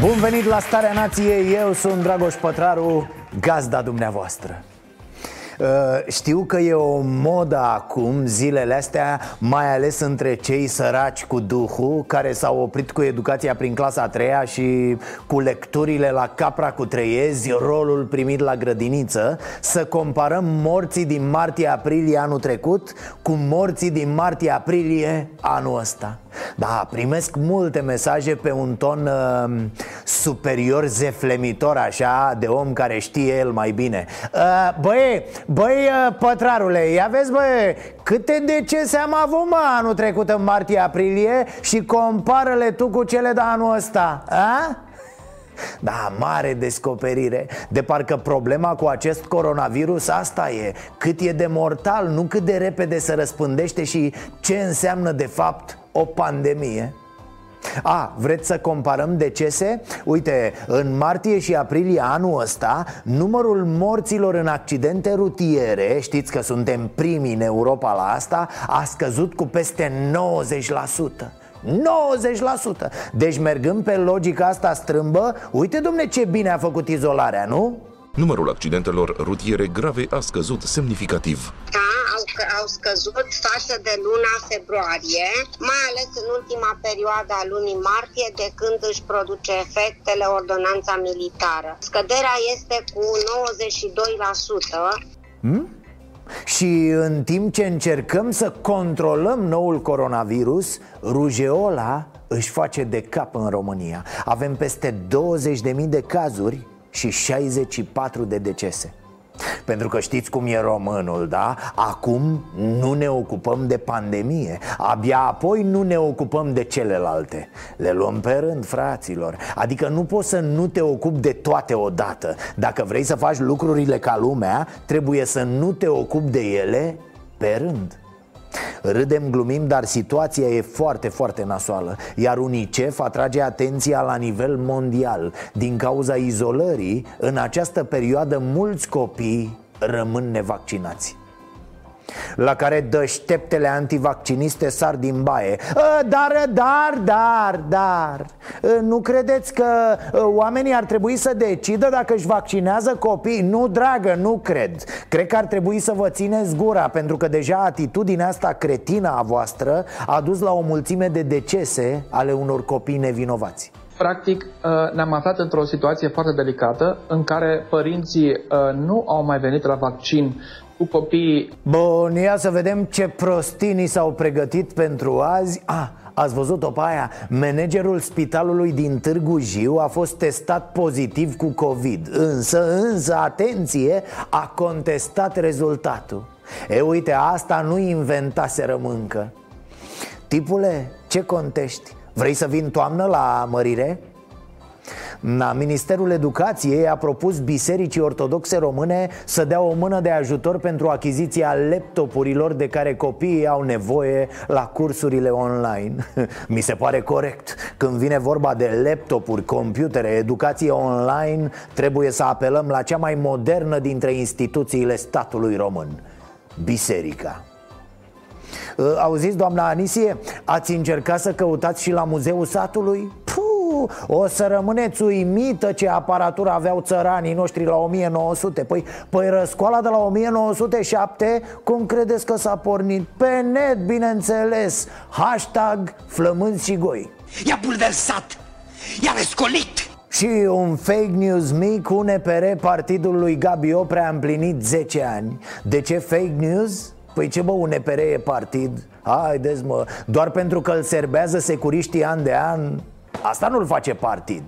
Bun venit la Starea Nației, eu sunt Dragoș Pătraru, gazda dumneavoastră. Uh, Știu că e o modă acum, zilele astea, mai ales între cei săraci cu duhul Care s-au oprit cu educația prin clasa a treia și cu lecturile la capra cu treiezi Rolul primit la grădiniță Să comparăm morții din martie-aprilie anul trecut Cu morții din martie-aprilie anul ăsta da, primesc multe mesaje pe un ton uh, superior zeflemitor așa De om care știe el mai bine. Uh, Băi, băi uh, pătrarule, ia vezi băi Câte decese am avut mă anul trecut în martie-aprilie Și compară-le tu cu cele de anul ăsta a? Da, mare descoperire. De parcă problema cu acest coronavirus asta e. Cât e de mortal, nu cât de repede se răspândește Și ce înseamnă de fapt o pandemie a, vreți să comparăm decese? Uite, în martie și aprilie anul ăsta Numărul morților în accidente rutiere Știți că suntem primii în Europa la asta A scăzut cu peste 90% 90% Deci mergând pe logica asta strâmbă Uite domne ce bine a făcut izolarea, nu? Numărul accidentelor rutiere grave a scăzut semnificativ. Da, au, au scăzut față de luna februarie, mai ales în ultima perioadă a lunii martie, de când își produce efectele ordonanța militară. Scăderea este cu 92%. Hmm? Și în timp ce încercăm să controlăm noul coronavirus, rujeola își face de cap în România Avem peste 20.000 de cazuri și 64 de decese pentru că știți cum e românul, da? Acum nu ne ocupăm de pandemie. Abia apoi nu ne ocupăm de celelalte. Le luăm pe rând, fraților. Adică nu poți să nu te ocupi de toate odată. Dacă vrei să faci lucrurile ca lumea Trebuie să nu te ocupi de ele pe rând Râdem, glumim, dar situația e foarte, foarte nasoală Iar UNICEF atrage atenția la nivel mondial. Din cauza izolării, în această perioadă mulți copii rămân nevaccinați la care deșteptele antivacciniste sar din baie. Dar, dar, dar, dar Nu credeți că oamenii ar trebui să decidă dacă își vaccinează copii? Nu, dragă, nu cred. Cred că ar trebui să vă țineți gura Pentru că deja atitudinea asta cretină a voastră A dus la o mulțime de decese ale unor copii nevinovați. Practic, ne-am aflat într-o situație foarte delicată în care părinții nu au mai venit la vaccin cu copiii. Bun, ia să vedem ce prostinii s-au pregătit pentru azi Ah, Ați văzut-o pe aia? Managerul spitalului din Târgu Jiu a fost testat pozitiv cu COVID Însă, însă, atenție, a contestat rezultatul E, uite, asta nu inventaseră mâncă Tipule, ce contești? Vrei să vin toamnă la mărire? Na, Ministerul Educației a propus Bisericii Ortodoxe Române să dea o mână de ajutor pentru achiziția laptopurilor de care copiii au nevoie la cursurile online. Mi se pare corect. Când vine vorba de laptopuri, computere, educație online Trebuie să apelăm la cea mai modernă dintre instituțiile statului român Biserica Auziți, doamna Anisie, ați încercat să căutați și la Muzeul Satului? Puh, o să rămâneți uimită ce aparatură aveau țăranii noștri la 1900 Păi, păi răscoala de la 1907, cum credeți că s-a pornit? Pe net, bineînțeles Hashtag flămânzi și goi I-a bulversat, i-a rescolit și un fake news mic, UNPR, partidul lui Gabi Oprea a împlinit 10 ani De ce fake news? Păi ce bă, un EPR e partid? Haideți mă, doar pentru că îl serbează securiștii an de an? Asta nu-l face partid.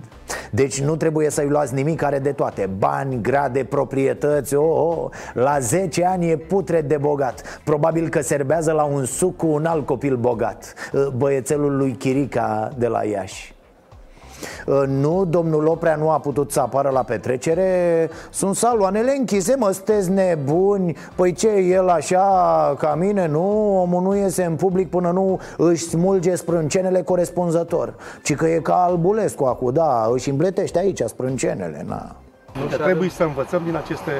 Deci nu trebuie să-i luați nimic care de toate. Bani, grade, proprietăți oh, oh. La 10 ani e putre de bogat. Probabil că serbează la un suc cu un alt copil bogat. Băiețelul lui Chirica de la Iași. Uh, nu, domnul Oprea nu a putut să apară la petrecere Sunt saloanele închise, mă, sunteți nebuni Păi ce, el așa ca mine, nu? Omul nu iese în public până nu își smulge sprâncenele corespunzător Ci că e ca Albulescu acum, da, își îmbletește aici sprâncenele, na nu trebuie să învățăm din aceste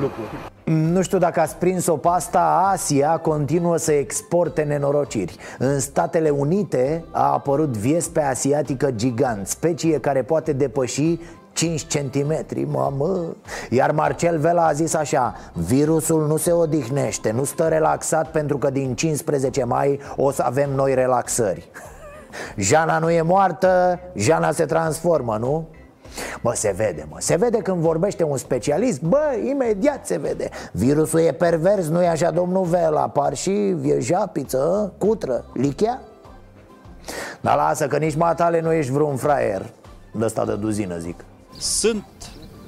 lucruri. Nu știu dacă ați prins-o pasta, Asia continuă să exporte nenorociri. În Statele Unite a apărut viespe asiatică gigant Specie care poate depăși 5 cm, mamă. Iar Marcel Vela a zis așa Virusul nu se odihnește, nu stă relaxat pentru că din 15 mai o să avem noi relaxări. Jana nu e moartă, Jana se transformă, nu? Bă, se vede, mă, se vede când vorbește un specialist. Bă, imediat se vede. Virusul e pervers, nu e așa, domnul Vela? Par și viejapiță, cutră, lichea? Dar lasă că nici matale nu ești vreun fraier. De ăsta de duzină, zic. Sunt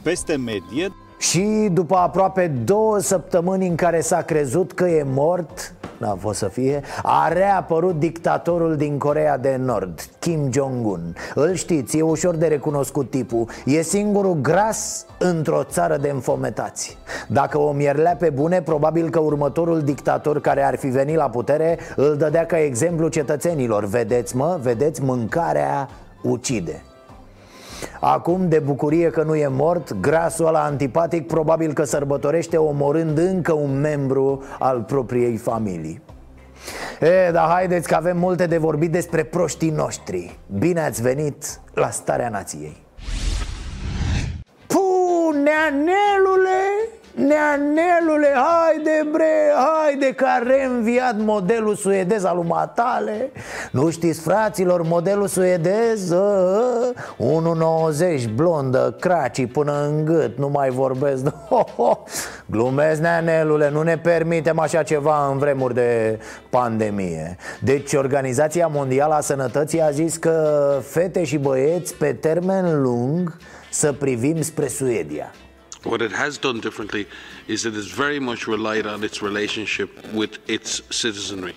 peste medie. Și după aproape două săptămâni în care s-a crezut că e mort N-a fost să fie A reapărut dictatorul din Corea de Nord Kim Jong-un. Îl știți, e ușor de recunoscut tipul. E singurul gras într-o țară de înfometați. Dacă o mierlea pe bune, probabil că următorul dictator care ar fi venit la putere Îl dădea ca exemplu cetățenilor. Vedeți mă, vedeți, mâncarea ucide Acum, de bucurie că nu e mort, grasul ăla antipatic probabil că sărbătorește omorând încă un membru al propriei familii. E, dar haideți că avem multe de vorbit despre proștii noștri. Bine ați venit la Starea Nației. Puh, neanelule! Neanelule, haide bre, haide că a reînviat modelul suedez al matale Nu știți fraților, modelul suedez 1,90 blondă, craci până în gât, nu mai vorbesc ho, ho. Glumesc neanelule, nu ne permitem așa ceva în vremuri de pandemie Deci Organizația Mondială a Sănătății a zis că fete și băieți pe termen lung să privim spre Suedia What it has done differently is it has very much relied on its relationship with its citizenry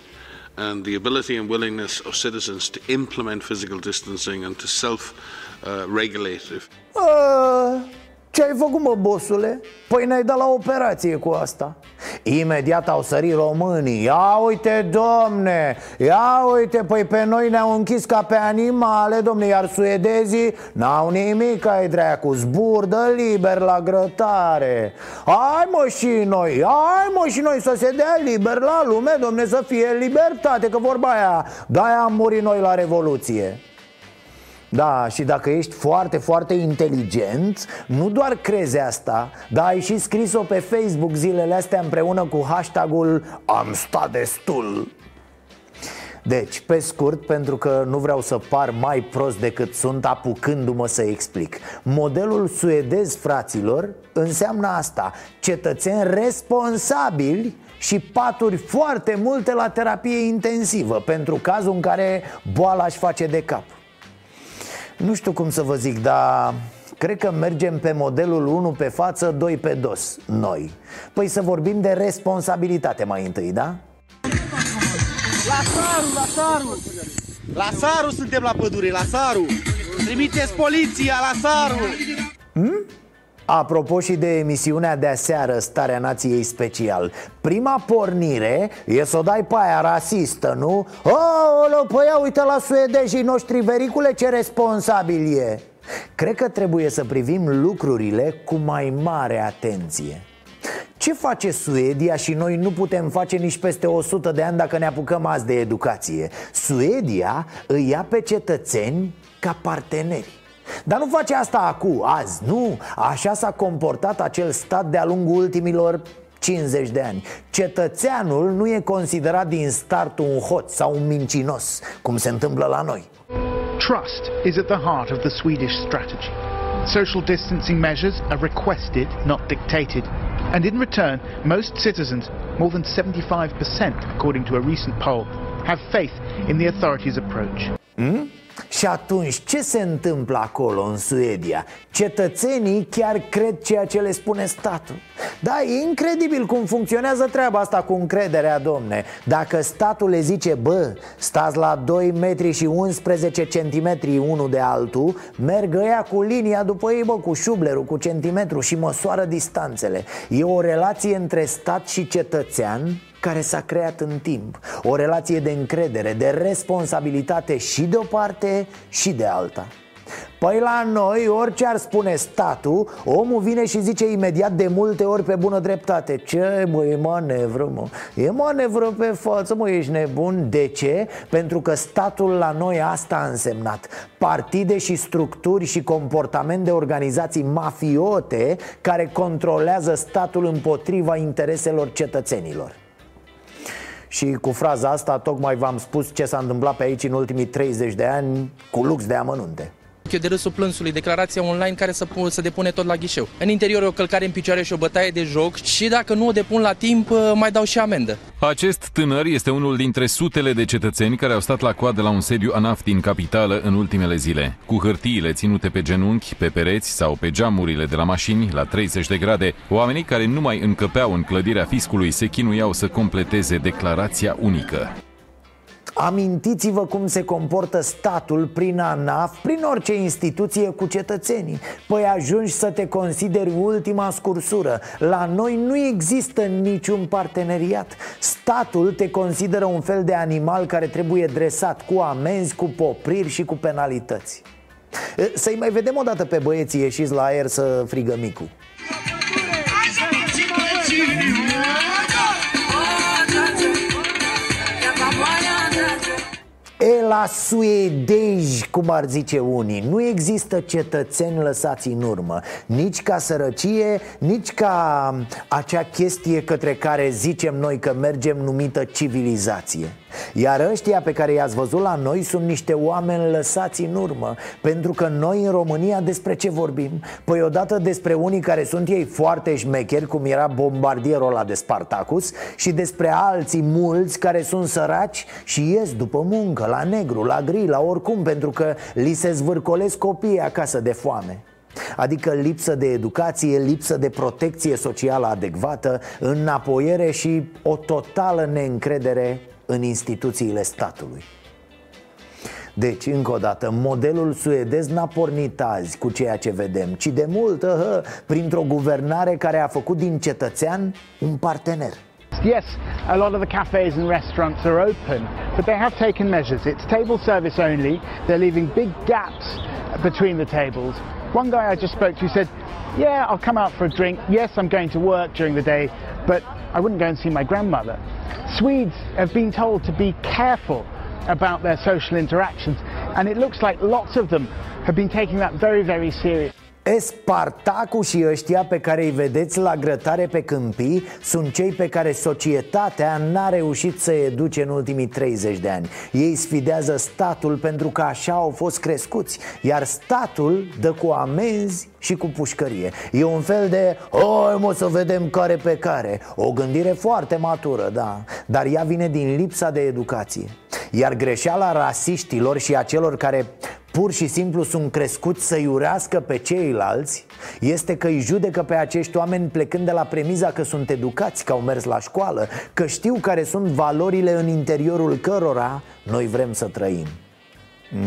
and the ability and willingness of citizens to implement physical distancing and to self uh, regulate. Uh, Ce ai făcut, mă, bosule? Păi ne-ai dat la operație cu asta. Imediat au sărit românii. Ia uite, domne! Ia uite, păi pe noi ne-au închis ca pe animale, domne Iar suedezii n-au nimic ai dracu Zburdă liber la grătare. Hai mă și noi Hai mă și noi să se dea liber la lume, domne Să fie libertate, că vorba aia De-aia am murit noi la Revoluție da, și dacă ești foarte, foarte inteligent Nu doar crezi asta Dar ai și scris-o pe Facebook zilele astea Împreună cu hashtagul Am stat destul. Deci, pe scurt, pentru că nu vreau să par mai prost decât sunt apucându-mă să explic. Modelul suedez, fraților, înseamnă asta. Cetățeni responsabili și paturi foarte multe la terapie intensivă Pentru cazul în care boala își face de cap nu știu cum să vă zic, dar cred că mergem pe modelul 1 pe față, 2 pe dos, noi Păi să vorbim de responsabilitate mai întâi, da? La Saru, la Saru! La Saru suntem la pădure, la Saru! Trimiteți poliția la Saru! Hmm? Apropo și de emisiunea de aseară, Starea Nației Special Prima pornire e să o dai pe aia rasistă, nu? Oh, păi ia uite la suedejii noștri vericule ce responsabil e Cred că trebuie să privim lucrurile cu mai mare atenție ce face Suedia și noi nu putem face nici peste 100 de ani dacă ne apucăm azi de educație? Suedia îi ia pe cetățeni ca parteneri dar nu face asta acum, azi, nu. Așa s-a comportat acel stat de-a lungul ultimilor 50 de ani. Cetățeanul nu e considerat din start un hoț sau un mincinos Cum se întâmplă la noi. Trust is at the heart of the Swedish strategy. Social distancing measures are requested, not dictated. And in return, most citizens, more than 75% according to a recent poll Have faith in the authorities' approach. Hmm? Și atunci, ce se întâmplă acolo în Suedia? Cetățenii chiar cred ceea ce le spune statul. Da, e incredibil cum funcționează treaba asta cu încrederea, domne. Dacă statul le zice, bă, stați la 2 metri și 11 centimetri unul de altul Merg ăia cu linia după ei, bă, cu șublerul, cu centimetru și măsoară distanțele. E o relație între stat și cetățean care s-a creat în timp. O relație de încredere, de responsabilitate și de o parte și de alta. Păi la noi, orice ar spune statul, omul vine și zice imediat de multe ori pe bună dreptate. Ce, mă, e manevră, mă? E manevră pe față, mă, ești nebun? De ce? Pentru că statul la noi asta a însemnat. Partide și structuri și comportament de organizații mafiote Care controlează statul împotriva intereselor cetățenilor și cu fraza asta tocmai v-am spus ce s-a întâmplat pe aici în ultimii 30 de ani cu lux de amănunte Eu de râsul plânsului, declarația online care să, să depune tot la ghișeu. În interior o călcare în picioare și o bătaie de joc și dacă nu o depun la timp, mai dau și amendă. Acest tânăr este unul dintre sutele de cetățeni care au stat la coadă la un sediu ANAF din capitală în ultimele zile. Cu hârtiile ținute pe genunchi, pe pereți sau pe geamurile de la mașini la 30 de grade, oamenii care nu mai încăpeau în clădirea fiscului se chinuiau să completeze declarația unică. Amintiți-vă cum se comportă statul prin ANAF, prin orice instituție cu cetățenii. Păi ajungi să te consideri ultima scursură. La noi nu există niciun parteneriat. Statul te consideră un fel de animal care trebuie dresat cu amenzi, cu popriri și cu penalități. Să-i mai vedem o dată pe băieții ieșiți la aer să frigă micu la suedezi, cum ar zice unii. Nu există cetățeni lăsați în urmă. Nici ca sărăcie, nici ca acea chestie către care zicem noi că mergem numită civilizație iar ăștia pe care i-ați văzut la noi sunt niște oameni lăsați în urmă Pentru că noi în România despre ce vorbim? Păi odată despre unii care sunt ei foarte șmecheri Cum era bombardierul ăla de Spartacus Și despre alții mulți care sunt săraci și ies după muncă La negru, la gri, la oricum Pentru că li se zvârcolesc copiii acasă de foame Adică lipsă de educație, lipsă de protecție socială adecvată, înapoiere și o totală neîncredere în instituțiile statului. Deci, încă o dată, modelul suedez n-a pornit azi cu ceea ce vedem, ci de mult, hă, printr-o guvernare care a făcut din cetățean un partener. Yes, a lot of the cafes and restaurants are open, but they have taken measures. It's table service only. They're leaving big gaps between the tables. One guy I just spoke to said, Yeah, I'll come out for a drink. Yes, I'm going to work during the day, but I wouldn't go and see my grandmother. Swedes have been told to be careful about their social interactions, and it looks like lots of them have been taking that very, very serious. Spartacu și ăștia pe care îi vedeți la grătare pe câmpii Sunt cei pe care societatea n-a reușit să educe în ultimii 30 de ani. Ei sfidează statul pentru că așa au fost crescuți Iar statul dă cu amenzi și cu pușcărie. E un fel de, oi mă să vedem care pe care. O gândire foarte matură, da. Dar ea vine din lipsa de educație. Iar greșeala rasiștilor și a celor care pur și simplu sunt crescuți să iurească pe ceilalți? Este că îi judecă pe acești oameni plecând de la premiza că sunt educați, că au mers la școală Că știu care sunt valorile în interiorul cărora noi vrem să trăim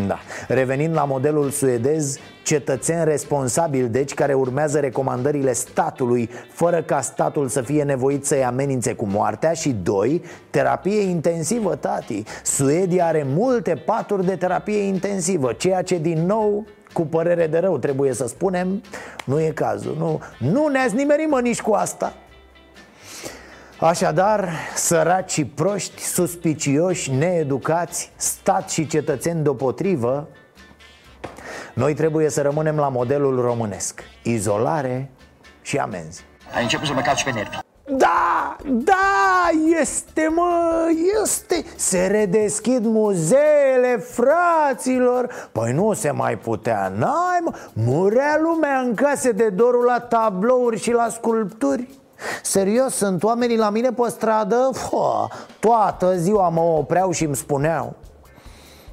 da. Revenind la modelul suedez, cetățeni responsabili, deci, care urmează recomandările statului, fără ca statul să fie nevoit să-i amenințe cu moartea. Și doi, terapie intensivă, tati. Suedia are multe paturi de terapie intensivă, ceea ce, din nou, cu părere de rău trebuie să spunem, nu e cazul Nu, nu ne-ați nimerit, mă, nici cu asta Așadar, săraci și proști, suspicioși, needucați, stat și cetățeni deopotrivă Noi trebuie să rămânem la modelul românesc. Izolare și amenzi. Ai început să mă calci pe nervi. Da, da, este mă, este. Se redeschid muzeele, fraților. Păi nu se mai putea, n-ai mă. Murea lumea în case de dorul la tablouri și la sculpturi Serios, sunt oamenii la mine pe stradă? Fă, Toată ziua mă opreau și îmi spuneau.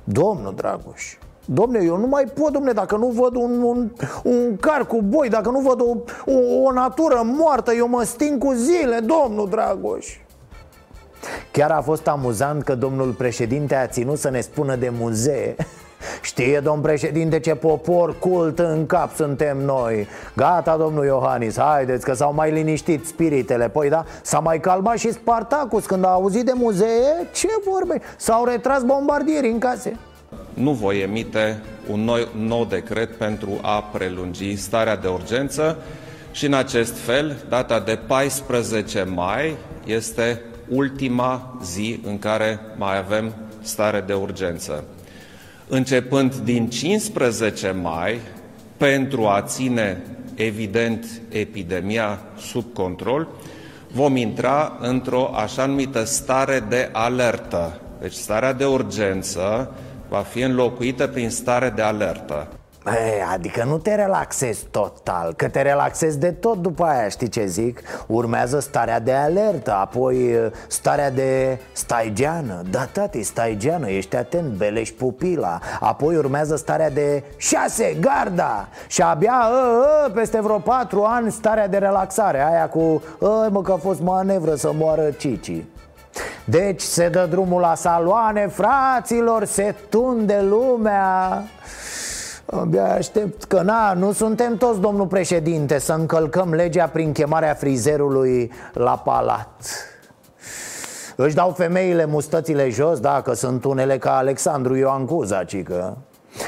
Domnul Dragoș, Domne, eu nu mai pot, domne, dacă nu văd un, un, un car cu boi Dacă nu văd o, o, o natură moartă Eu mă sting cu zile, domnul Dragoș. Chiar a fost amuzant că domnul președinte a ținut să ne spună de muzee Știe, domn președinte, ce popor cult în cap suntem noi Gata, domnul Iohannis, haideți că s-au mai liniștit spiritele Păi da, s-a mai calmat și Spartacus când a auzit de muzee Ce vorbe? S-au retras bombardieri în case nu voi emite un nou, nou decret pentru a prelungi starea de urgență și în acest fel, data de 14 mai este ultima zi în care mai avem stare de urgență. Începând din 15 mai, pentru a ține evident epidemia sub control, vom intra într-o așa numită stare de alertă. Deci starea de urgență va fi înlocuită prin stare de alertă. E, adică nu te relaxezi total Că te relaxezi de tot după aia, știi ce zic? Urmează starea de alertă Apoi starea de staigeană. Da, tati, staigeană, ești atent, belești pupila. Apoi urmează starea de șase, garda. Și abia, ă, ă, peste vreo patru ani, starea de relaxare Aia cu, ă, mă, că a fost manevră să moară Cici. Deci se dă drumul la saloane, fraților, se tunde lumea Abia aștept că na, nu suntem toți, domnul președinte, să încălcăm legea prin chemarea frizerului la palat Își dau femeile mustățile jos, dacă sunt unele ca Alexandru Ioan Cuza, cică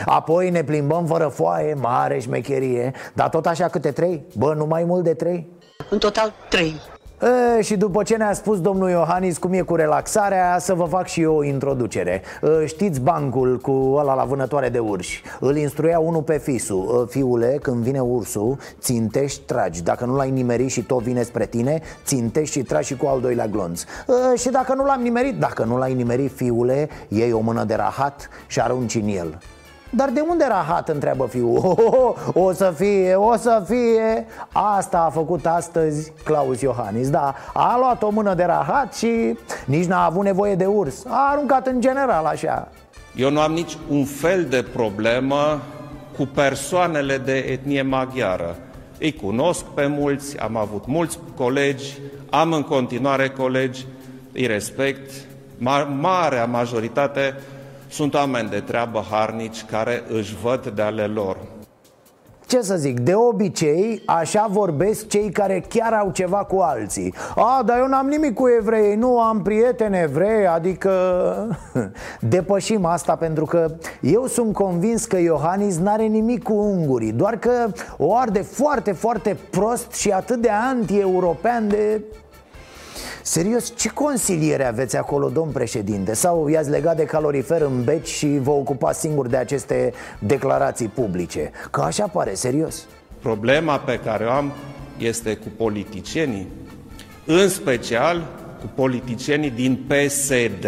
Apoi ne plimbăm fără foaie, mare șmecherie Dar tot așa câte trei? Bă, nu mai mult de trei? În total trei E, și după ce ne-a spus domnul Iohannis cum e cu relaxarea, să vă fac și eu o introducere. E, Știți bancul cu ăla la vânătoare de urși? Îl instruia unul pe fisul e, Fiule, când vine ursul, țintești, tragi. Dacă nu l-ai nimerit și tot vine spre tine, țintești și tragi și cu al doilea glonț. E, Și dacă nu l-am nimerit, dacă nu l-ai nimerit, fiule, iei o mână de rahat și arunci în el dar de unde rahat, întreabă fiul? O, o, o să fie, o să fie. Asta a făcut astăzi Claus Iohannis Da, a luat o mână de rahat și nici n-a avut nevoie de urs. A aruncat în general așa. Eu nu am nici un fel de problemă cu persoanele de etnie maghiară. Îi cunosc pe mulți, am avut mulți colegi, am în continuare colegi, îi respect Marea majoritate sunt oameni de treabă harnici care își văd de ale lor. Ce să zic, de obicei așa vorbesc cei care chiar au ceva cu alții A, dar eu n-am nimic cu evrei, nu am prieteni evrei, adică depășim asta pentru că eu sunt convins că Iohannis n-are nimic cu ungurii Doar că o arde foarte, foarte prost și atât de anti-european de Serios, ce consiliere aveți acolo, domn președinte? Sau i-ați legat de calorifer în beci și vă ocupați singur de aceste declarații publice? Că așa pare, serios Problema pe care o am este cu politicienii În special cu politicienii din PSD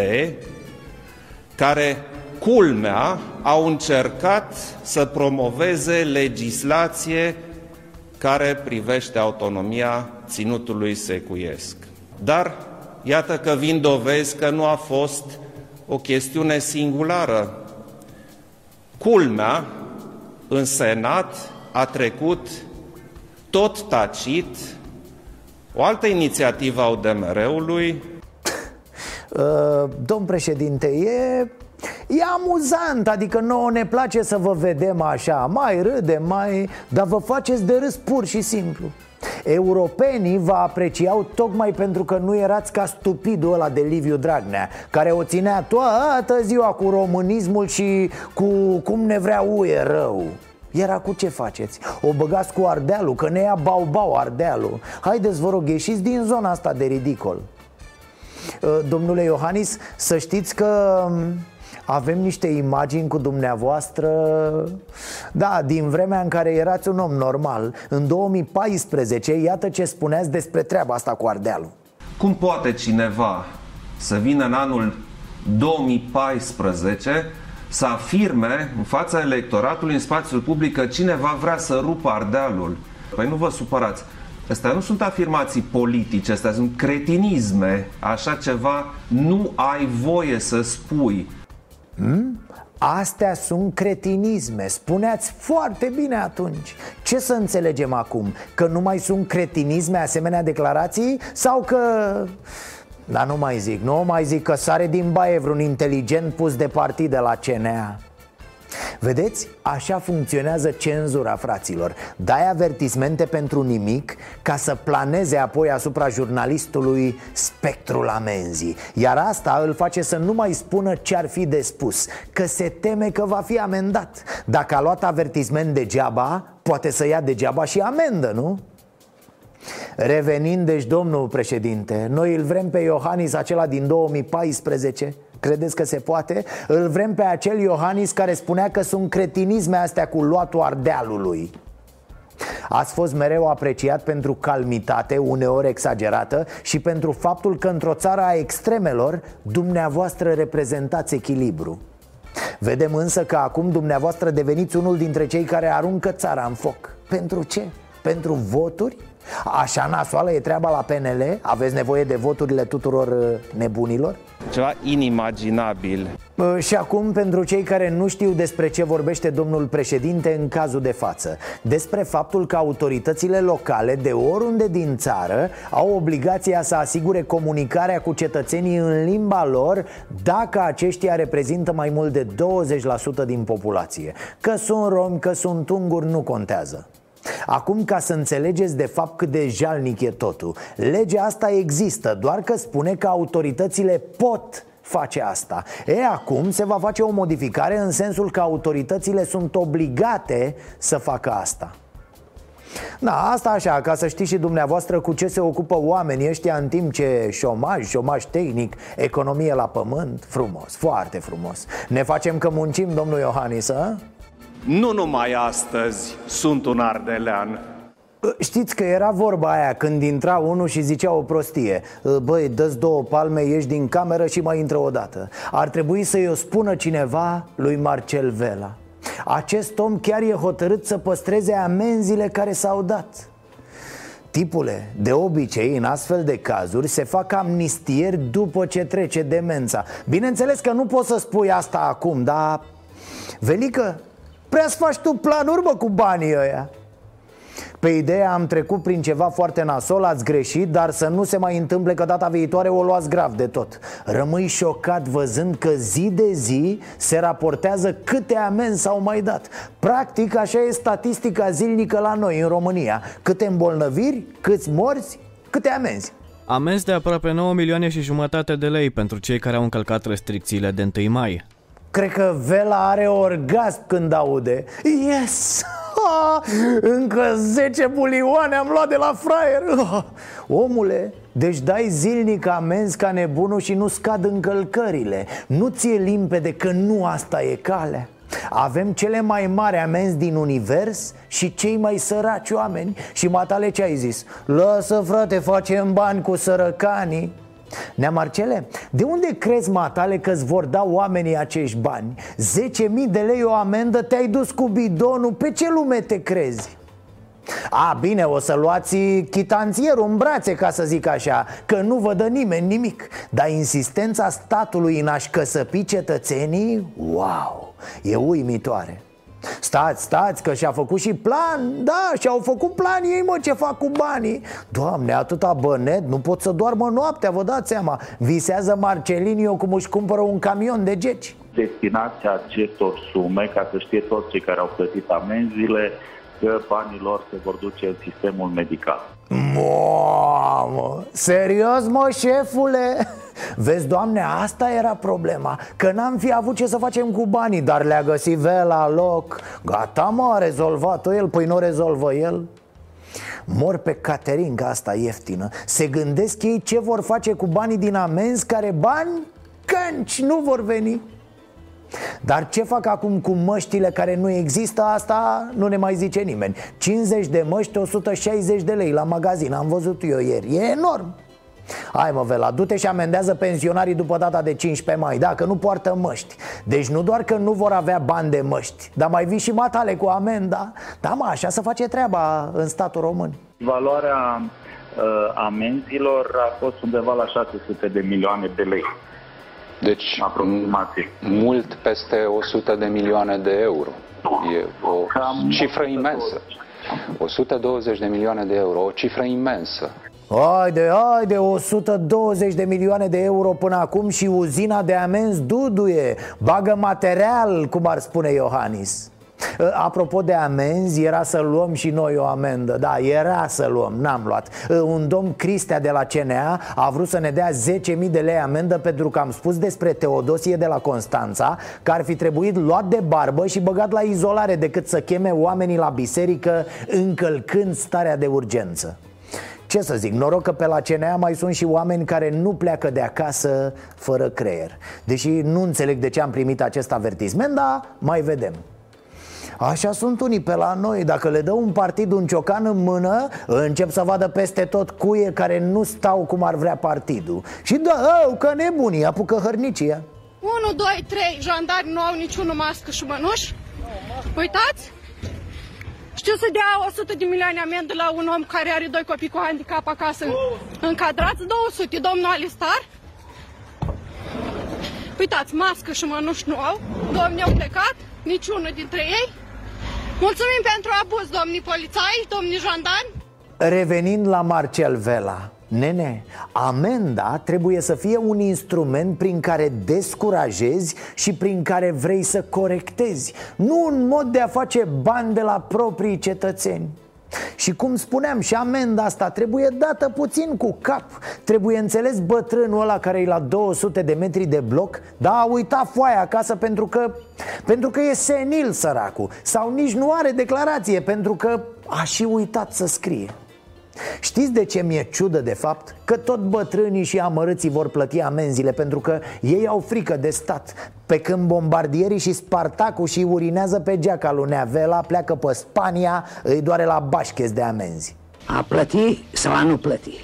Care, culmea, au încercat să promoveze legislație care privește autonomia ținutului secuiesc. Dar iată că vin dovezi că nu a fost o chestiune singulară. Culmea, în Senat a trecut tot tacit o altă inițiativă a UDMR-ului. Uh, domn președinte, e E amuzant, adică nouă ne place să vă vedem așa Mai râde, mai... Dar vă faceți de râs pur și simplu Europenii vă apreciau tocmai pentru că nu erați ca stupidul ăla de Liviu Dragnea Care o ținea toată ziua cu românismul și cu cum ne vrea uie rău. Era cu ce faceți? O băgați cu Ardealul, că ne ia bau-bau Ardealul Haideți, vă rog, ieșiți din zona asta de ridicol. Domnule Iohannis, să știți că avem niște imagini cu dumneavoastră Da, din vremea în care erați un om normal În 2014, iată ce spuneați despre treaba asta cu Ardealul Cum poate cineva să vină în anul 2014 să afirme în fața electoratului, în spațiul public, că cineva vrea să rupă Ardealul? Păi nu vă supărați. Astea nu sunt afirmații politice, astea sunt cretinisme. Așa ceva nu ai voie să spui. Hmm? Astea sunt cretinisme, spuneați foarte bine atunci Ce să înțelegem acum? Că nu mai sunt cretinisme asemenea declarații? Sau că... Dar nu mai zic, nu mai zic că sare din baie vreun inteligent pus de partid de la CNA Vedeți? Așa funcționează cenzura, fraților Dai avertismente pentru nimic ca să planeze apoi asupra jurnalistului spectrul amenzii Iar asta îl face să nu mai spună ce ar fi de spus Că se teme că va fi amendat Dacă a luat avertisment degeaba, poate să ia degeaba și amendă, nu? Revenind deci, domnul președinte, noi îl vrem pe Iohannis acela din 2014 Credeți că se poate? Îl vrem pe acel Iohannis care spunea că sunt cretinisme astea cu luatul ardealului Ați fost mereu apreciat pentru calmitate, uneori exagerată Și pentru faptul că într-o țară a extremelor Dumneavoastră reprezentați echilibru Vedem însă că acum dumneavoastră deveniți unul dintre cei care aruncă țara în foc Pentru ce? Pentru voturi? Așa nasoală e treaba la PNL? Aveți nevoie de voturile tuturor uh, nebunilor? Ceva inimaginabil. Și acum, pentru cei care nu știu despre ce vorbește domnul președinte în cazul de față Despre faptul că autoritățile locale de oriunde din țară Au obligația să asigure comunicarea cu cetățenii în limba lor Dacă aceștia reprezintă mai mult de 20% din populație Că sunt romi, că sunt unguri, nu contează Acum ca să înțelegeți de fapt cât de jalnic e totul Legea asta există, doar că spune că autoritățile pot face asta. E, acum se va face o modificare în sensul că autoritățile sunt obligate să facă asta. Da, asta așa, ca să știți și dumneavoastră cu ce se ocupă oamenii ăștia în timp ce șomaj, șomaj tehnic, economie la pământ Frumos, foarte frumos. Ne facem că muncim, domnul Iohannis, a? Nu numai astăzi sunt un ardelean. Știți că era vorba aia când intra unul și zicea o prostie. Băi, dă două palme, ieși din cameră și mai intră o dată Ar trebui să-i o spună cineva lui Marcel Vela. Acest om chiar e hotărât să păstreze amenziile care s-au dat. Tipule, de obicei, în astfel de cazuri se fac amnistieri după ce trece demența. Bineînțeles că nu poți să spui asta acum, dar... Velică, Prea să faci tu planuri, mă, cu banii ăia. Pe ideea am trecut prin ceva foarte nasol, ați greșit, dar să nu se mai întâmple că data viitoare o luați grav de tot. Rămâi șocat văzând că zi de zi se raportează câte amenzi s-au mai dat. Practic așa e statistica zilnică la noi în România. Câte îmbolnăviri, câți morți, câte amenzi. Amenzi de aproape 9 milioane și jumătate de lei pentru cei care au încălcat restricțiile de 1 mai Cred că Vela are orgasm când aude Yes! Ha! Încă 10 bulioane am luat de la fraier ha! Omule, deci dai zilnic amenzi ca nebunul și nu scad încălcările Nu ți-e limpede că nu asta e calea avem cele mai mari amenzi din univers și cei mai săraci oameni Și matale ce ai zis? Lasă frate, facem bani cu sărăcanii Nea Marcele, de unde crezi, matale, că îți vor da oamenii acești bani? 10.000 de lei o amendă, te-ai dus cu bidonul, pe ce lume te crezi? A, bine, o să luați chitanțierul în brațe, ca să zic așa Că nu vă dă nimeni nimic Dar insistența statului în a-și căsăpi cetățenii, wow, e uimitoare Stați, stați, că și-a făcut și plan. Da, și-au făcut plan ei, mă, ce fac cu banii. Doamne, atâta bănet, nu pot să doarmă noaptea, vă dați seama. Visează Marcelinio cum își cumpără un camion de geci. Destinația acestor sume, ca să știe toți cei care au plătit amenziile Că banii lor se vor duce în sistemul medical Mamă, serios mă, șefule? Vezi, doamne, asta era problema Că n-am fi avut ce să facem cu banii Dar le-a găsit la loc. Gata, mă, a rezolvat-o el Păi nu rezolvă el. Mor pe Caterinca asta ieftină. Se gândesc ei ce vor face cu banii din amenzi Care bani, cânci, nu vor veni dar ce fac acum cu măștile care nu există, asta nu ne mai zice nimeni. 50 de măști, 160 de lei la magazin, am văzut eu ieri. E enorm. Hai mă, Vela, du-te și amendează pensionarii după data de 15 mai Dacă nu poartă măști. Deci nu doar că nu vor avea bani de măști Dar mai vii și matale cu amenda. Da, mă, așa se face treaba în statul român. Valoarea uh, amenzilor a fost undeva la 600 de milioane de lei Deci, aproximativ. mult peste 100 de milioane de euro. E o cifră imensă. 120 de milioane de euro, o cifră imensă. Haide, haide, 120 de milioane de euro până acum și uzina de amenzi duduie Bagă material, cum ar spune Iohannis Ă, Apropo de amenzi, era să luăm și noi o amendă. Da, era să luăm, n-am luat. Ă, Un domn Cristea de la CNA a vrut să ne dea 10.000 de lei amendă Pentru că am spus despre Teodosie de la Constanța Că ar fi trebuit luat de barbă și băgat la izolare Decât să cheme oamenii la biserică încălcând starea de urgență. Ce să zic, noroc că pe la CNA mai sunt și oameni care nu pleacă de acasă fără creier. Deși nu înțeleg de ce am primit acest avertisment, dar mai vedem Așa sunt unii pe la noi Dacă le dă un partid un ciocan în mână Încep să vadă peste tot cuie care nu stau cum ar vrea partidul Și da, au, că nebunii, apucă hărnicia 1, 2, 3 jandari nu au niciunul mască și mănuși. Uitați! Știu să dea 100 de milioane amendă la un om care are doi copii cu handicap acasă încadrați, 200, domnul Alistar. Uitați, mască și mănuși nu au, domnii au plecat, niciunul dintre ei. Mulțumim pentru abuz, domnii polițai, domnii jandari. Revenind la Marcel Vela Nene, amenda trebuie să fie un instrument prin care descurajezi și prin care vrei să corectezi Nu un mod de a face bani de la proprii cetățeni și cum spuneam, și amenda asta trebuie dată puțin cu cap. Trebuie înțeles bătrânul ăla care e la 200 de metri de bloc Da, a uitat foaia acasă pentru că, pentru că e senil săracul. Sau nici nu are declarație pentru că a și uitat să scrie Știți de ce mi-e ciudă de fapt? Că tot bătrânii și amărâții vor plăti amenziile Pentru că ei au frică de stat Pe când bombardierii și Spartacul și urinează pe geaca lui Neavela Pleacă pe Spania, îi doare la bașches de amenzi A plăti sau a nu plăti?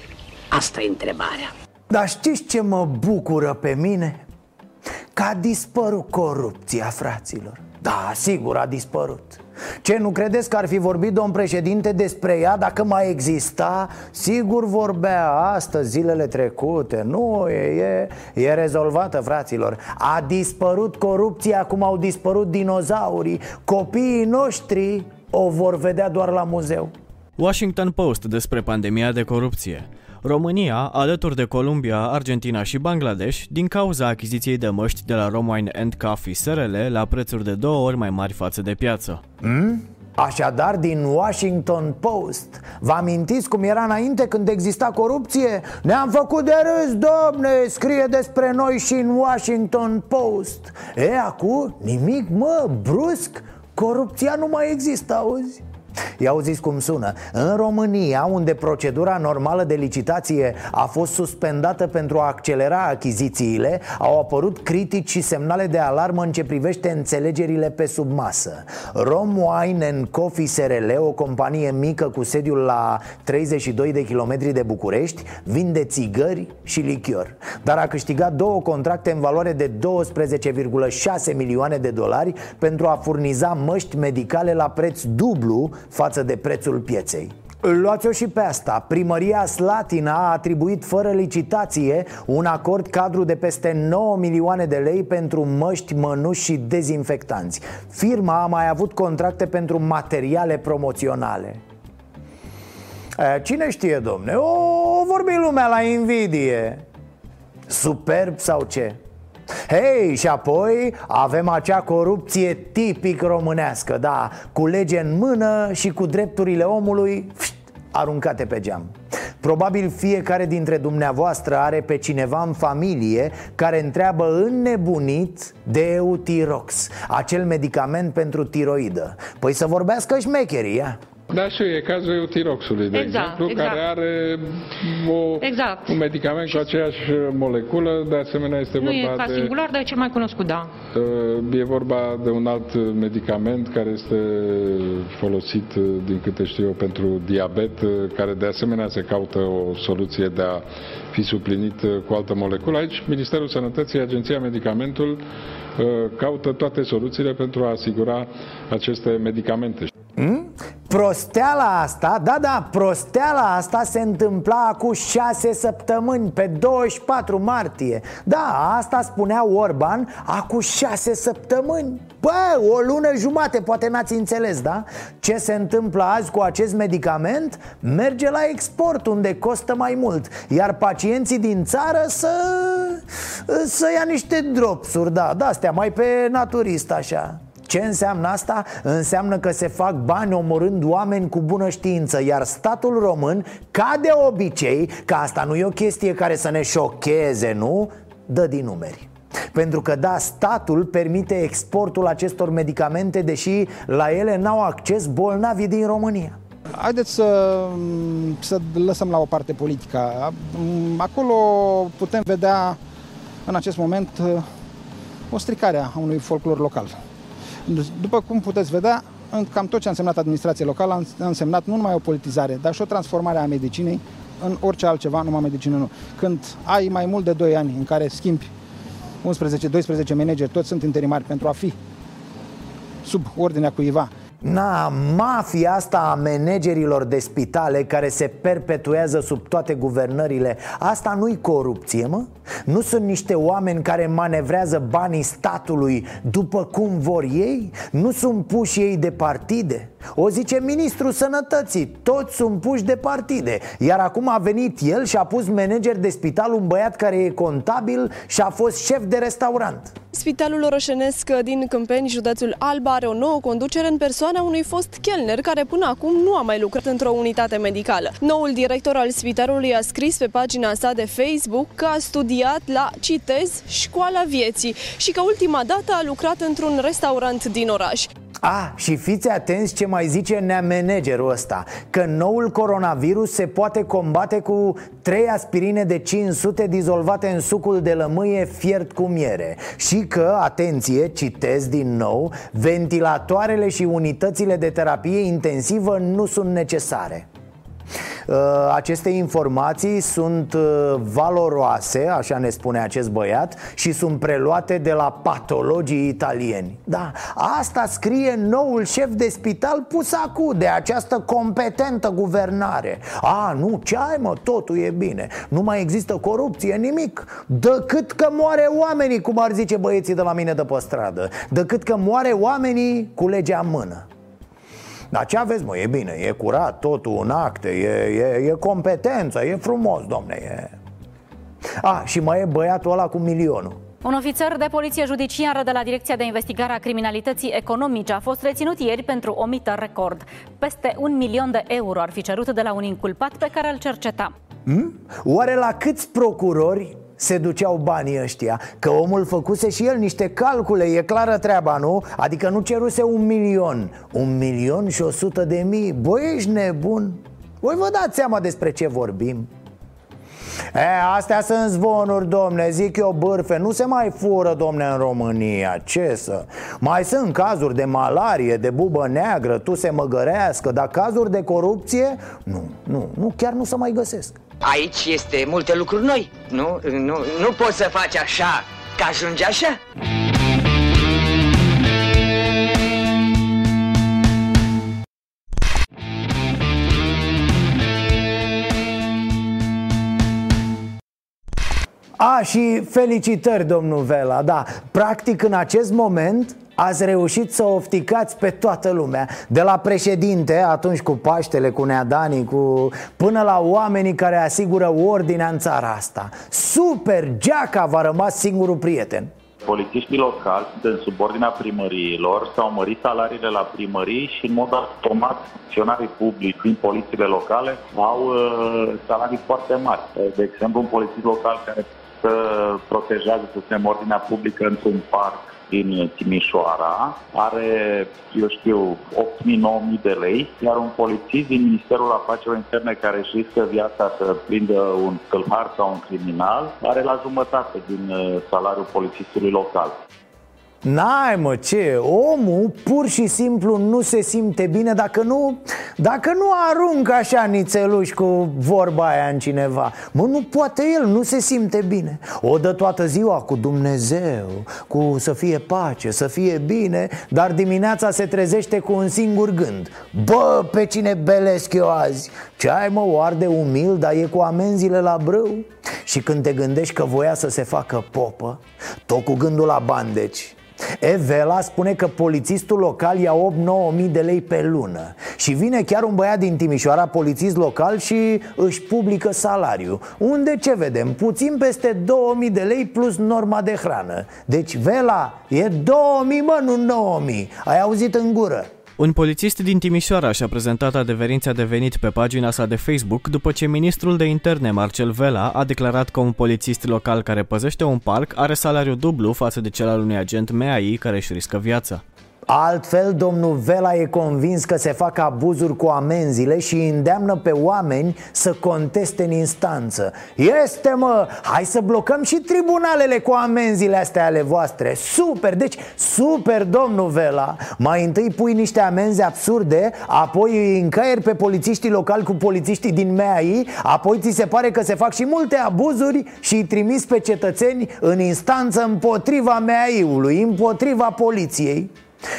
Asta e întrebarea. Dar știți ce mă bucură pe mine? Că a dispărut corupția, fraților Da, sigur a dispărut ce, nu credeți că ar fi vorbit domn președinte despre ea dacă mai exista? Sigur vorbea astăzi, zilele trecute Nu, e, e, e rezolvată, fraților A dispărut corupția cum au dispărut dinozaurii Copiii noștri o vor vedea doar la muzeu Washington Post despre pandemia de corupție. România, alături de Columbia, Argentina și Bangladesh, din cauza achiziției de măști de la Romine and Coffee SRL la prețuri de două ori mai mari față de piață. Hmm? Așadar, din Washington Post Vă amintiți cum era înainte când exista corupție? Ne-am făcut de râs, domne, scrie despre noi și în Washington Post E, acum, nimic, mă, brusc, corupția nu mai există, auzi? Ia auziți cum sună. În România, unde procedura normală de licitație a fost suspendată pentru a accelera achizițiile Au apărut critici și semnale de alarmă în ce privește înțelegerile pe sub masă Rom Wine and Coffee SRL, o companie mică cu sediul la 32 de kilometri de București Vinde țigări și lichior. Dar a câștigat două contracte în valoare de 12,6 milioane de dolari Pentru a furniza măști medicale la preț dublu față de prețul pieței. Luați-o și pe asta. Primăria Slatina a atribuit fără licitație un acord cadru de peste 9 milioane de lei pentru măști, mănuși și dezinfectanți. Firma a mai avut contracte pentru materiale promoționale. E, Cine știe, domne? O, o vorbi lumea la invidie. Superb sau ce? Hei, și apoi avem acea corupție tipic românească, da, cu lege în mână și cu drepturile omului pșt, aruncate pe geam. Probabil fiecare dintre dumneavoastră are pe cineva în familie care întreabă înnebunit de Eutirox, acel medicament pentru tiroidă. Păi să vorbească șmecherii, ia. Da, și e cazul eutiroxului, de Exact, exemplu, exact. care are o, Exact. un medicament cu aceeași moleculă, de asemenea este Nu e vorba ca de... singular, dar e cel mai cunoscut, da. Uh, E vorba de un alt medicament care este folosit, uh, din câte știu eu, pentru diabet, uh, care de asemenea se caută o soluție de a fi suplinit uh, cu altă moleculă. Aici Ministerul Sănătății, Agenția Medicamentul uh, caută toate soluțiile pentru a asigura aceste medicamente. Hmm? Prosteala asta, da, da, prosteala asta se întâmpla cu șase săptămâni, pe 24 martie Da, asta spunea Orban acum șase săptămâni Bă, o lună jumate, poate n-ați înțeles, da? Ce se întâmplă azi cu acest medicament? Merge la export, unde costă mai mult Iar pacienții din țară să, să ia niște dropsuri, da, de-astea, mai pe naturist așa ce înseamnă asta? Înseamnă că se fac bani omorând oameni cu bună știință Iar statul român, ca de obicei, că asta nu e o chestie care să ne șocheze, nu? Dă din numeri pentru că, da, statul permite exportul acestor medicamente Deși la ele n-au acces bolnavii din România Haideți să, să lăsăm la o parte politica. Acolo putem vedea în acest moment o stricare a unui folclor local. După cum puteți vedea, cam tot ce a însemnat administrație locală a însemnat nu numai o politizare, dar și o transformare a medicinei în orice altceva, numai medicină nu. Când ai mai mult de 2 ani în care schimbi 11-12 manageri, toți sunt interimari pentru a fi sub ordinea cuiva Na, mafia asta a managerilor de spitale care se perpetuează sub toate guvernările Asta nu-i corupție, mă? Nu sunt niște oameni care manevrează banii statului după cum vor ei? Nu sunt puși ei de partide? O zice ministrul sănătății, toți sunt puși de partide Iar acum a venit el și a pus manager de spital un băiat care e contabil și a fost șef de restaurant Spitalul Orășenesc din Câmpeni, județul Alba, are o nouă conducere în persoana unui fost chelner care până acum nu a mai lucrat într-o unitate medicală. Noul director al spitalului a scris pe pagina sa de Facebook că a studiat la, citez, școala vieții și că ultima dată a lucrat într-un restaurant din oraș. Ah, și fiți atenți ce mai zice nea managerul ăsta Că noul coronavirus se poate combate cu 3 aspirine de 500 dizolvate în sucul de lămâie fiert cu miere Și că, atenție, citez din nou Ventilatoarele și unitățile de terapie intensivă nu sunt necesare Uh, aceste informații sunt uh, valoroase, așa ne spune acest băiat Și sunt preluate de la patologii italieni. Da, asta scrie noul șef de spital pus acu de această competentă guvernare. A, nu, ce ai mă, totul e bine. Nu mai există corupție, nimic. Decât că moare oamenii, cum ar zice băieții de la mine de pe stradă. Decât că moare oamenii cu legea în mână dar ce aveți, mă, e bine, e curat totul în acte, e, e, e competență, e frumos, domne, e... A, și mai e băiatul ăla cu milionul un ofițer de poliție judiciară de la Direcția de Investigare a Criminalității Economice a fost reținut ieri pentru o mită record. Peste un milion de euro ar fi cerut de la un inculpat pe care îl cerceta. Hmm? Oare la câți procurori se duceau banii ăștia Că omul făcuse și el niște calcule, e clară treaba, nu? Adică nu ceruse un milion Un milion și o sută de mii Băi, ești nebun? Voi vă dați seama despre ce vorbim? E, astea sunt zvonuri, domne, zic eu bârfe Nu se mai fură, domne, în România Ce să? Mai sunt cazuri de malarie, de bubă neagră Tu se măgărească Dar cazuri de corupție? Nu, nu, nu, chiar nu se mai găsesc Aici este multe lucruri noi Nu, nu, nu poți să faci așa Că ajunge așa? A, și felicitări, domnul Vela, da. Practic, în acest moment Ați reușit să ofticați pe toată lumea De la președinte, atunci cu Paștele, cu Neadani cu... Până la oamenii care asigură ordinea în țara asta Super! Geaca v-a rămas singurul prieten Polițiștii locali sunt în subordinea primăriilor, s-au mărit salariile la primării și în mod automat funcționarii publici din polițiile locale au uh, salarii foarte mari. De exemplu, un polițist local care să protejează, să se ordinea publică într-un parc din Timișoara are, eu știu, 8.000-9.000 de lei, iar un polițist din Ministerul Afacerilor Interne care își riscă viața să prindă un călhar sau un criminal are la jumătate din uh, salariul polițistului local. N-ai mă, ce? Omul pur și simplu nu se simte bine dacă nu Dacă nu aruncă așa nițeluși cu vorba aia în cineva Mă, nu poate el, nu se simte bine O dă toată ziua cu Dumnezeu Cu să fie pace, să fie bine Dar dimineața se trezește cu un singur gând Bă, pe cine belesc eu azi? Ce ai mă, o arde umil, dar e cu amenziile la brâu? Și când te gândești că voia să se facă popă Tot cu gândul la bani, deci Evela spune că polițistul local ia 8-9 mii de lei pe lună. Și vine chiar un băiat din Timișoara, polițist local și își publică salariu. Unde ce vedem? Puțin peste 2000 de lei plus norma de hrană. Deci Vela e 2000 mă, nu 9000 Ai auzit în gură un polițist din Timișoara și-a prezentat adeverința de venit pe pagina sa de Facebook după ce ministrul de interne Marcel Vela a declarat că un polițist local care păzește un parc are salariu dublu față de cel al unui agent MAI care își riscă viața. Altfel, domnul Vela e convins că se fac abuzuri cu amenziile și îndeamnă pe oameni să conteste în instanță. Este mă, hai să blocăm și tribunalele cu amenziile astea ale voastre. Super, deci super domnul Vela. Mai întâi pui niște amenzi absurde, apoi îi încaieri pe polițiștii locali cu polițiștii din MEAI Apoi ți se pare că se fac și multe abuzuri și îi trimis pe cetățeni în instanță împotriva MEAI-ului, împotriva poliției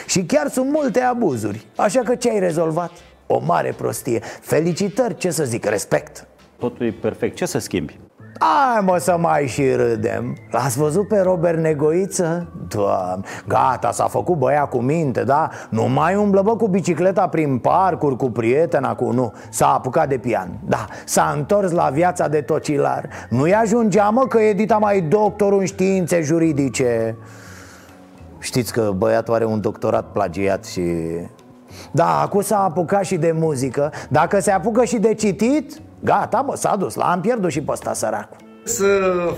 și chiar sunt multe abuzuri Așa că ce ai rezolvat? O mare prostie Felicitări, ce să zic, respect Totul e perfect, ce să schimbi? Hai mă să mai și râdem L-ați văzut pe Robert Negoiță? Doamne, gata, s-a făcut băia cu minte, da? Nu mai umblă bă cu bicicleta prin parcuri, cu prietena, cu nu S-a apucat de pian, da, s-a întors la viața de tocilar Nu-i ajungea mă că Edita mai doctor în științe juridice Știți că băiatul are un doctorat plagiat și... Da, acum s-a apucat și de muzică. Dacă se apucă și de citit, gata mă, s-a dus, l-am pierdut și pe ăsta săracul. Să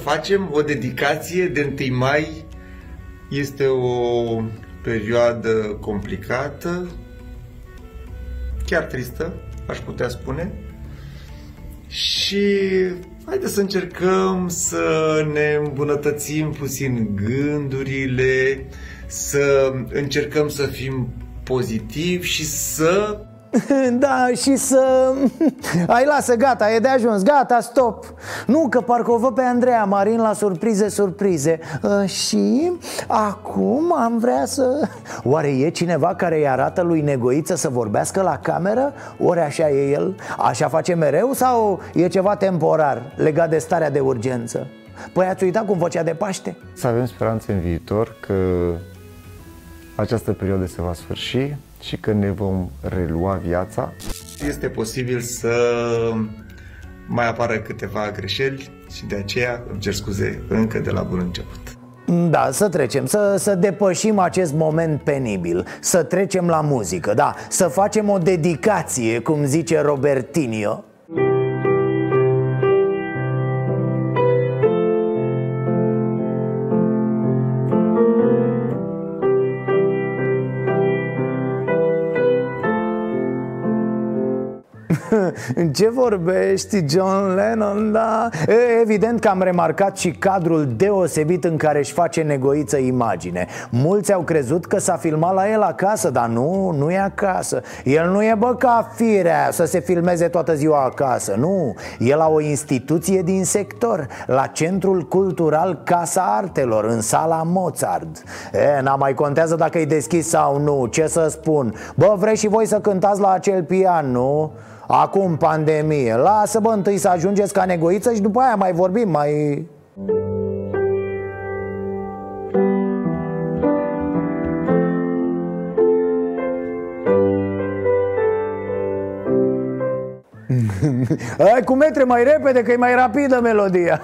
facem o dedicație de 1 mai. Este o perioadă complicată Chiar tristă, aș putea spune. Și haideți să încercăm să ne îmbunătățim puțin gândurile să încercăm să fim pozitivi și să Da, și să... Ai lasă, gata, e de ajuns, gata, stop Nu, că parcă o văd pe Andreea Marin la surprize, surprize uh, Și acum am vrea să... Oare e cineva care îi arată lui Negoiță să vorbească la cameră? Ori așa e el? Așa face mereu sau e ceva temporar legat de starea de urgență? Păi ați uitat cum făcea de Paște? Să avem speranță în viitor că această perioadă se va sfârși și că ne vom relua viața. Este posibil să mai apară câteva greșeli și de aceea îmi cer scuze încă de la bun început. Da, să trecem, să, să depășim acest moment penibil Să trecem la muzică, da Să facem o dedicație, cum zice Robertinio Ce vorbești, John Lennon, da? Evident că am remarcat și cadrul deosebit în care își face negoiță imagine. Mulți au crezut că s-a filmat la el acasă, dar nu, nu e acasă. El nu e bă ca firea să se filmeze toată ziua acasă, nu. E la o instituție din sector, la Centrul Cultural Casa Artelor, în sala Mozart. E, n-a mai contează dacă e deschis sau nu, ce să spun. Bă, vreți și voi să cântați la acel pian, nu? Acum pandemie. Lasă bă întâi să ajungeți ca negoiță și după aia mai vorbim, mai... Hai cu metre mai repede că e mai rapidă melodia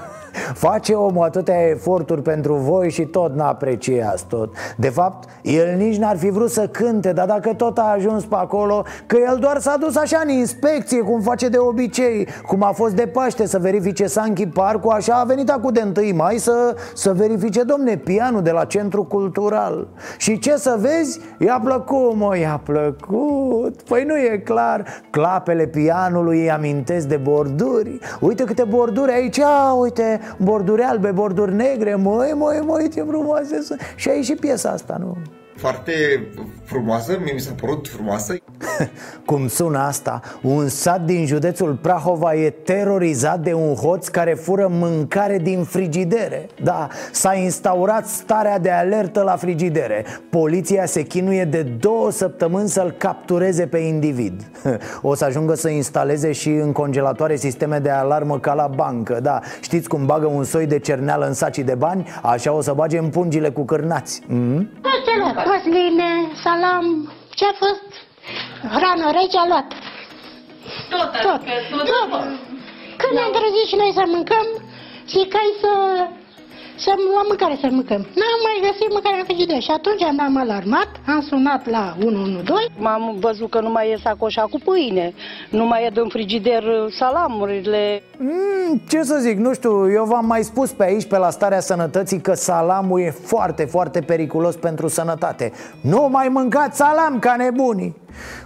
Face omul atâtea eforturi pentru voi și tot n-apreciați tot. De fapt, el nici n-ar fi vrut să cânte Dar dacă tot a ajuns pe acolo Că el doar s-a dus așa în inspecție Cum face de obicei Cum a fost de Paște să verifice Sanchi Parcu Așa a venit acum de 1 mai să, să verifice, domne, pianul de la Centru Cultural. Și ce să vezi? I-a plăcut, mă, i-a plăcut. Păi nu e clar Clapele pianului îi amintesc de borduri. Uite câte borduri aici, uite borduri albe, borduri negre Măi, măi, măi, ce frumoase sunt Și aici și piesa asta, nu? Foarte frumoasă, mie mi s-a părut frumoasă Cum sună asta? Un sat din județul Prahova e terorizat de un hoț care fură mâncare din frigidere Da, s-a instaurat starea de alertă la frigidere Poliția se chinuie de două săptămâni să-l captureze pe individ O să ajungă să instaleze și în congelatoare sisteme de alarmă ca la bancă Da, știți cum bagă un soi de cerneală în sacii de bani? Așa o să bage în pungile cu cârnați mm? Măsline, salam, ce a fost? Hrană rece a luat. Tot, Tot. adică tot, Tot. Când ne-am trezit și noi să mâncăm, și cai să să luăm mâncare să mâncăm. N-am mai găsit mâncare în frigider și atunci am alarmat, am sunat la 112. M-am văzut că nu mai e sacoșa cu pâine, nu mai e în frigider salamurile. Mm, ce să zic, nu știu, eu v-am mai spus pe aici, pe la starea sănătății Că salamul e foarte, foarte periculos pentru sănătate Nu mai mâncați salam ca nebunii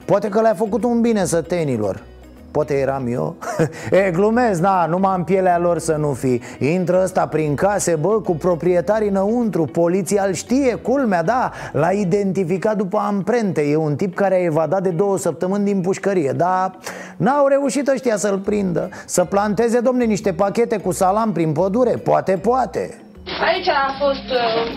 Poate că le-a făcut un bine sătenilor Poate eram eu? E, glumesc, da, numai în pielea lor să nu fi. Intră ăsta prin case, bă, cu proprietarii înăuntru Poliția îl știe, culmea, da L-a identificat după amprente. E un tip care a evadat de două săptămâni din pușcărie Dar n-au reușit ăștia să-l prindă Să planteze, domne, niște pachete cu salam prin pădure. Poate, poate. Aici a fost uh,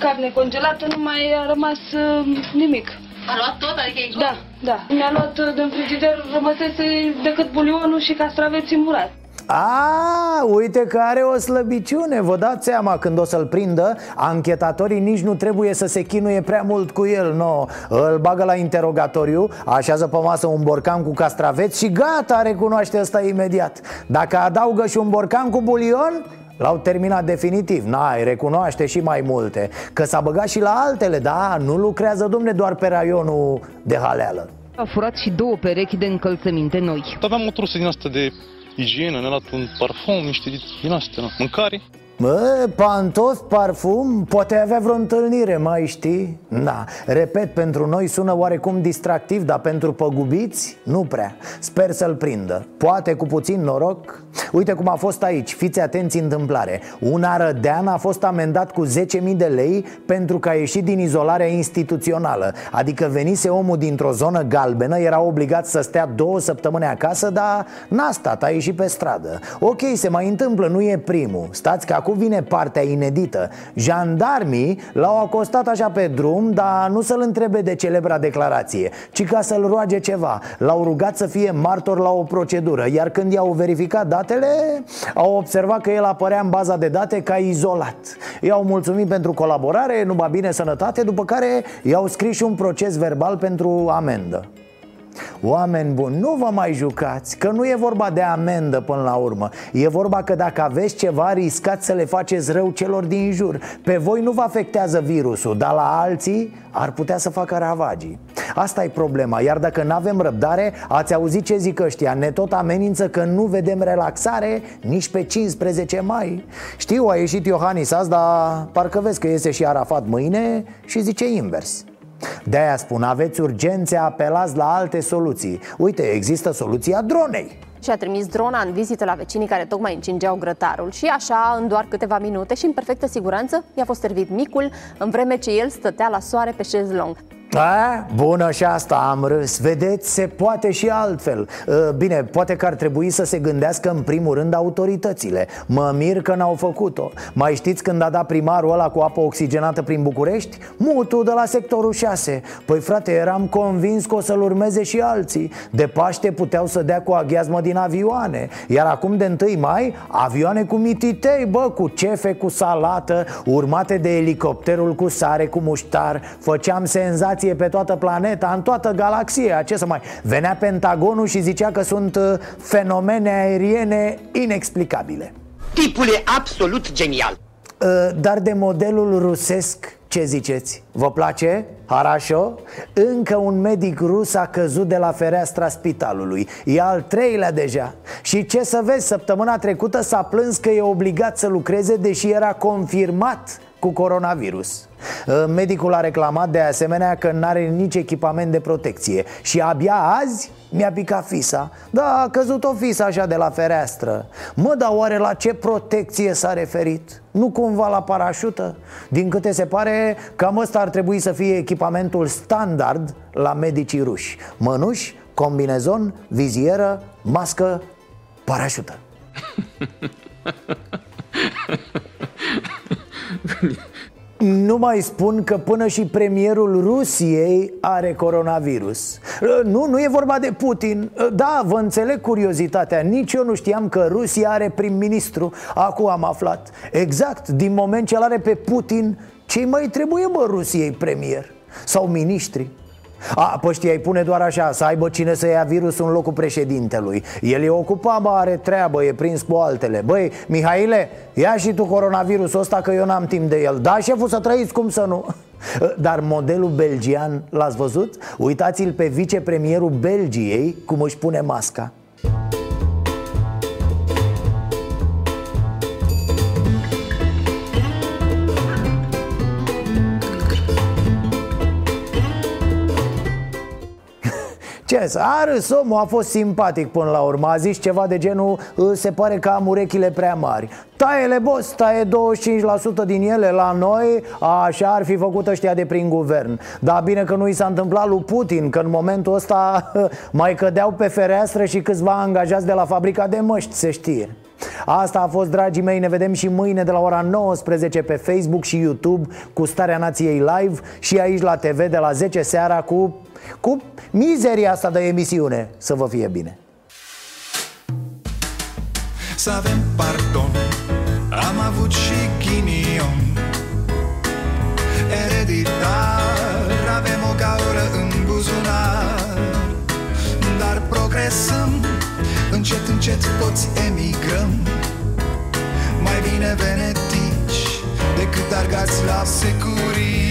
carne congelată, nu mai a rămas uh, nimic. A luat tot? Adică e Da, da. Mi-a luat uh, din frigider, rămăsese decât bulionul și castraveții murați. A, uite că are o slăbiciune Vă dați seama când o să-l prindă Anchetatorii nici nu trebuie să se chinuie prea mult cu el no. Îl bagă la interogatoriu Așează pe masă un borcan cu castraveți Și gata, recunoaște ăsta imediat Dacă adaugă și un borcan cu bulion L-au terminat definitiv, n-ai, recunoaște și mai multe Că s-a băgat și la altele, da, nu lucrează, domne, doar pe raionul de haleală A furat și două perechi de încălțăminte noi. Aveam o trusă din asta de igienă, ne-a luat un parfum, niște din astea, nu? mâncare. Mă, pantofi, parfum, poate avea vreo întâlnire, mai știi? Da, repet, pentru noi sună oarecum distractiv, dar pentru păgubiți, nu prea. Sper să-l prindă, poate cu puțin noroc. Uite cum a fost aici, fiți atenți întâmplare. Un arădean a fost amendat cu 10.000 de lei pentru că a ieșit din izolarea instituțională. Adică venise omul dintr-o zonă galbenă, era obligat să stea două săptămâni acasă, dar n-a stat, a ieșit pe stradă. Ok, se mai întâmplă, nu e primul. Stați că acum vine partea inedită. Jandarmii l-au acostat așa pe drum, dar nu să-l întrebe de celebra declarație Ci ca să-l roage ceva. L-au rugat să fie martor la o procedură Iar când i-au verificat datele, au observat că el apărea în baza de date ca izolat. I-au mulțumit pentru colaborare, numai bine sănătate După care i-au scris și un proces verbal pentru amendă Oameni buni, nu vă mai jucați Că nu e vorba de amendă până la urmă. E vorba că dacă aveți ceva Riscați să le faceți rău celor din jur. Pe voi nu vă afectează virusul Dar la alții ar putea să facă ravagii. Asta e problema. Iar dacă nu avem răbdare Ați auzit ce zic ăștia Ne tot amenință că nu vedem relaxare Nici pe 15 mai. Știu, a ieșit Iohannis azi Dar parcă vezi că iese și Arafat mâine Și zice invers de-aia spun, aveți urgențe, apelați la alte soluții. Uite, există soluția dronei. Și a trimis drona în vizită la vecinii care tocmai încingeau grătarul. Și așa, în doar câteva minute și în perfectă siguranță, i-a fost servit micul, în vreme ce el stătea la soare pe șezlong. A, bună și asta am râs. Vedeți, se poate și altfel. Bine, poate că ar trebui să se gândească în primul rând autoritățile. Mă mir că n-au făcut-o. Mai știți când a dat primarul ăla cu apă oxigenată prin București? Mutul de la sectorul 6 Păi frate, eram convins că o să-l urmeze și alții. De Paște puteau să dea cu aghiazmă din avioane. Iar acum de 1 mai, avioane cu mititei, bă, cu cefe cu salată Urmate de elicopterul cu sare cu muștar. Făceam senzații pe toată planeta, în toată galaxia Ce să mai... Venea Pentagonul și zicea că sunt uh, fenomene aeriene inexplicabile Tipul e absolut genial Uh, Dar de modelul rusesc, ce ziceți? Vă place? Harașo? Încă un medic rus a căzut de la fereastra spitalului E al treilea deja Și ce să vezi, săptămâna trecută s-a plâns că e obligat să lucreze Deși era confirmat cu coronavirus. Uh, Medicul a reclamat de asemenea că n-are nici echipament de protecție Și abia azi mi-a picat fisa. Da, a căzut o fisă așa de la fereastră. Mă, dar oare la ce protecție s-a referit? Nu cumva la parașută? Din câte se pare, cam ăsta ar trebui să fie echipamentul standard la medicii ruși. Mănuși, combinezon, vizieră, mască, parașută Nu mai spun că până și premierul Rusiei are coronavirus. Nu, nu e vorba de Putin. Da, vă înțeleg curiozitatea. Nici eu nu știam că Rusia are prim-ministru. Acum am aflat. Exact, din moment ce l are pe Putin ce mai trebuie, mă, Rusiei premier? Sau miniștri? A, păi știi, ai pune doar așa, să aibă cine să ia virusul în locul președintelui El e ocupat, bă, are treabă, e prins cu altele Băi, Mihaile, ia și tu coronavirusul ăsta că eu n-am timp de el Da, șeful, să trăiți, cum să nu? Dar modelul belgian, l-ați văzut? Uitați-l pe vicepremierul Belgiei cum își pune masca Ce să, a râs omul, a fost simpatic până la urmă A zis ceva de genul Se pare că am urechile prea mari. Taie-le, boss, taie 25% din ele la noi Așa ar fi făcut ăștia de prin guvern. Dar bine că nu i s-a întâmplat lui Putin Că în momentul ăsta mai cădeau pe fereastră Și câțiva angajați de la fabrica de măști, se știe. Asta a fost, dragii mei, ne vedem și mâine de la ora 19 pe Facebook și YouTube cu Starea Nației Live și aici la TV de la 10 seara cu cu mizeria asta de emisiune Să vă fie bine. Să avem pardon. Am avut și ghinion. Ereditar Avem o gaură în buzunar. Dar progresăm Încet, încet toți emigrăm. Mai bine venetici Decât argați la securii